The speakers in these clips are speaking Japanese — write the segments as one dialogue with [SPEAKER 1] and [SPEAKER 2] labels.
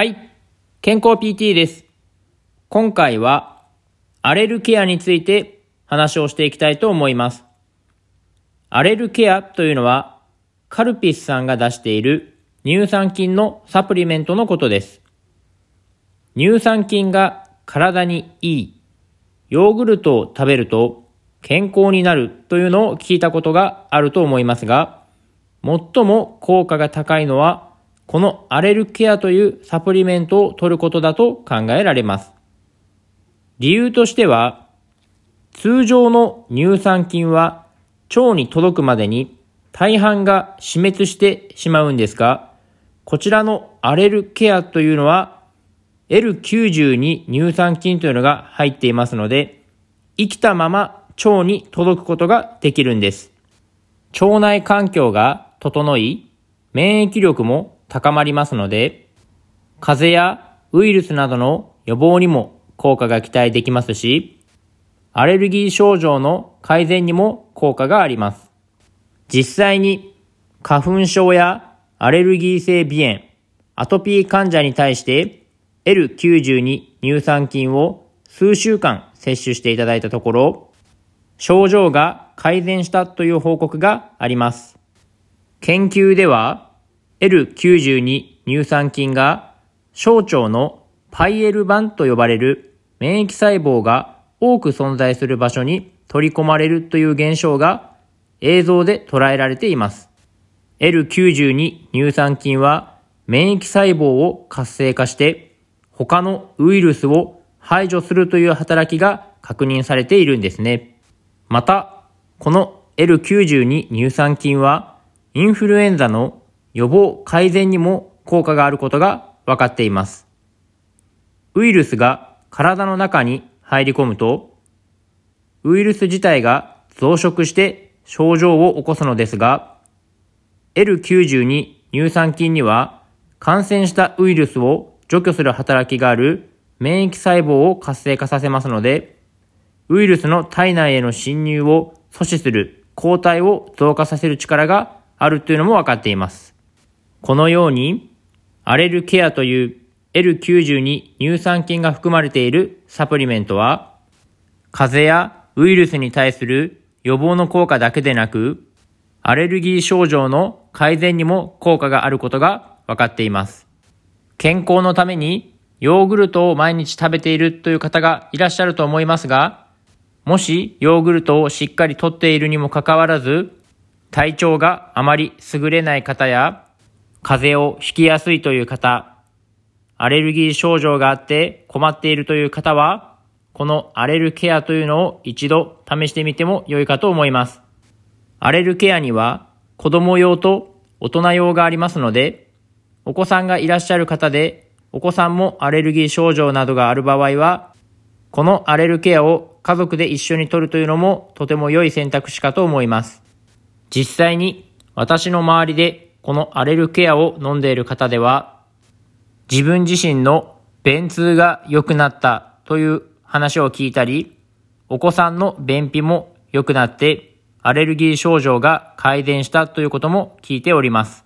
[SPEAKER 1] はい。健康 PT です。今回は、アレルケアについて話をしていきたいと思います。アレルケアというのは、カルピスさんが出している乳酸菌のサプリメントのことです。乳酸菌が体にいい、ヨーグルトを食べると健康になるというのを聞いたことがあると思いますが、最も効果が高いのは、このアレルケアというサプリメントを取ることだと考えられます。理由としては、通常の乳酸菌は腸に届くまでに大半が死滅してしまうんですが、こちらのアレルケアというのは L92 乳酸菌というのが入っていますので、生きたまま腸に届くことができるんです。腸内環境が整い、免疫力も高まりますので、風邪やウイルスなどの予防にも効果が期待できますし、アレルギー症状の改善にも効果があります。実際に花粉症やアレルギー性鼻炎、アトピー患者に対して L92 乳酸菌を数週間摂取していただいたところ、症状が改善したという報告があります。研究では L92 乳酸菌が小腸のパイエル板と呼ばれる免疫細胞が多く存在する場所に取り込まれるという現象が映像で捉えられています。L92 乳酸菌は免疫細胞を活性化して他のウイルスを排除するという働きが確認されているんですね。また、この L92 乳酸菌はインフルエンザの予防改善にも効果があることが分かっています。ウイルスが体の中に入り込むと、ウイルス自体が増殖して症状を起こすのですが、L92 乳酸菌には感染したウイルスを除去する働きがある免疫細胞を活性化させますので、ウイルスの体内への侵入を阻止する抗体を増加させる力があるというのも分かっています。このように、アレルケアという L92 乳酸菌が含まれているサプリメントは、風邪やウイルスに対する予防の効果だけでなく、アレルギー症状の改善にも効果があることが分かっています。健康のためにヨーグルトを毎日食べているという方がいらっしゃると思いますが、もしヨーグルトをしっかりとっているにもかかわらず、体調があまり優れない方や、風邪をひきやすいという方、アレルギー症状があって困っているという方は、このアレルケアというのを一度試してみても良いかと思います。アレルケアには子供用と大人用がありますので、お子さんがいらっしゃる方で、お子さんもアレルギー症状などがある場合は、このアレルケアを家族で一緒に取るというのもとても良い選択肢かと思います。実際に私の周りでこのアレルケアを飲んでいる方では、自分自身の便通が良くなったという話を聞いたり、お子さんの便秘も良くなってアレルギー症状が改善したということも聞いております。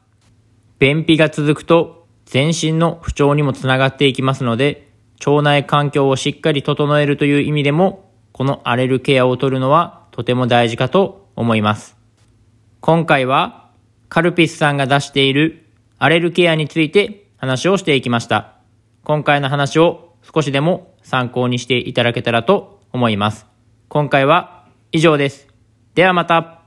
[SPEAKER 1] 便秘が続くと全身の不調にもつながっていきますので、腸内環境をしっかり整えるという意味でも、このアレルケアを取るのはとても大事かと思います。今回はカルピスさんが出しているアレルケアについて話をしていきました。今回の話を少しでも参考にしていただけたらと思います。今回は以上です。ではまた。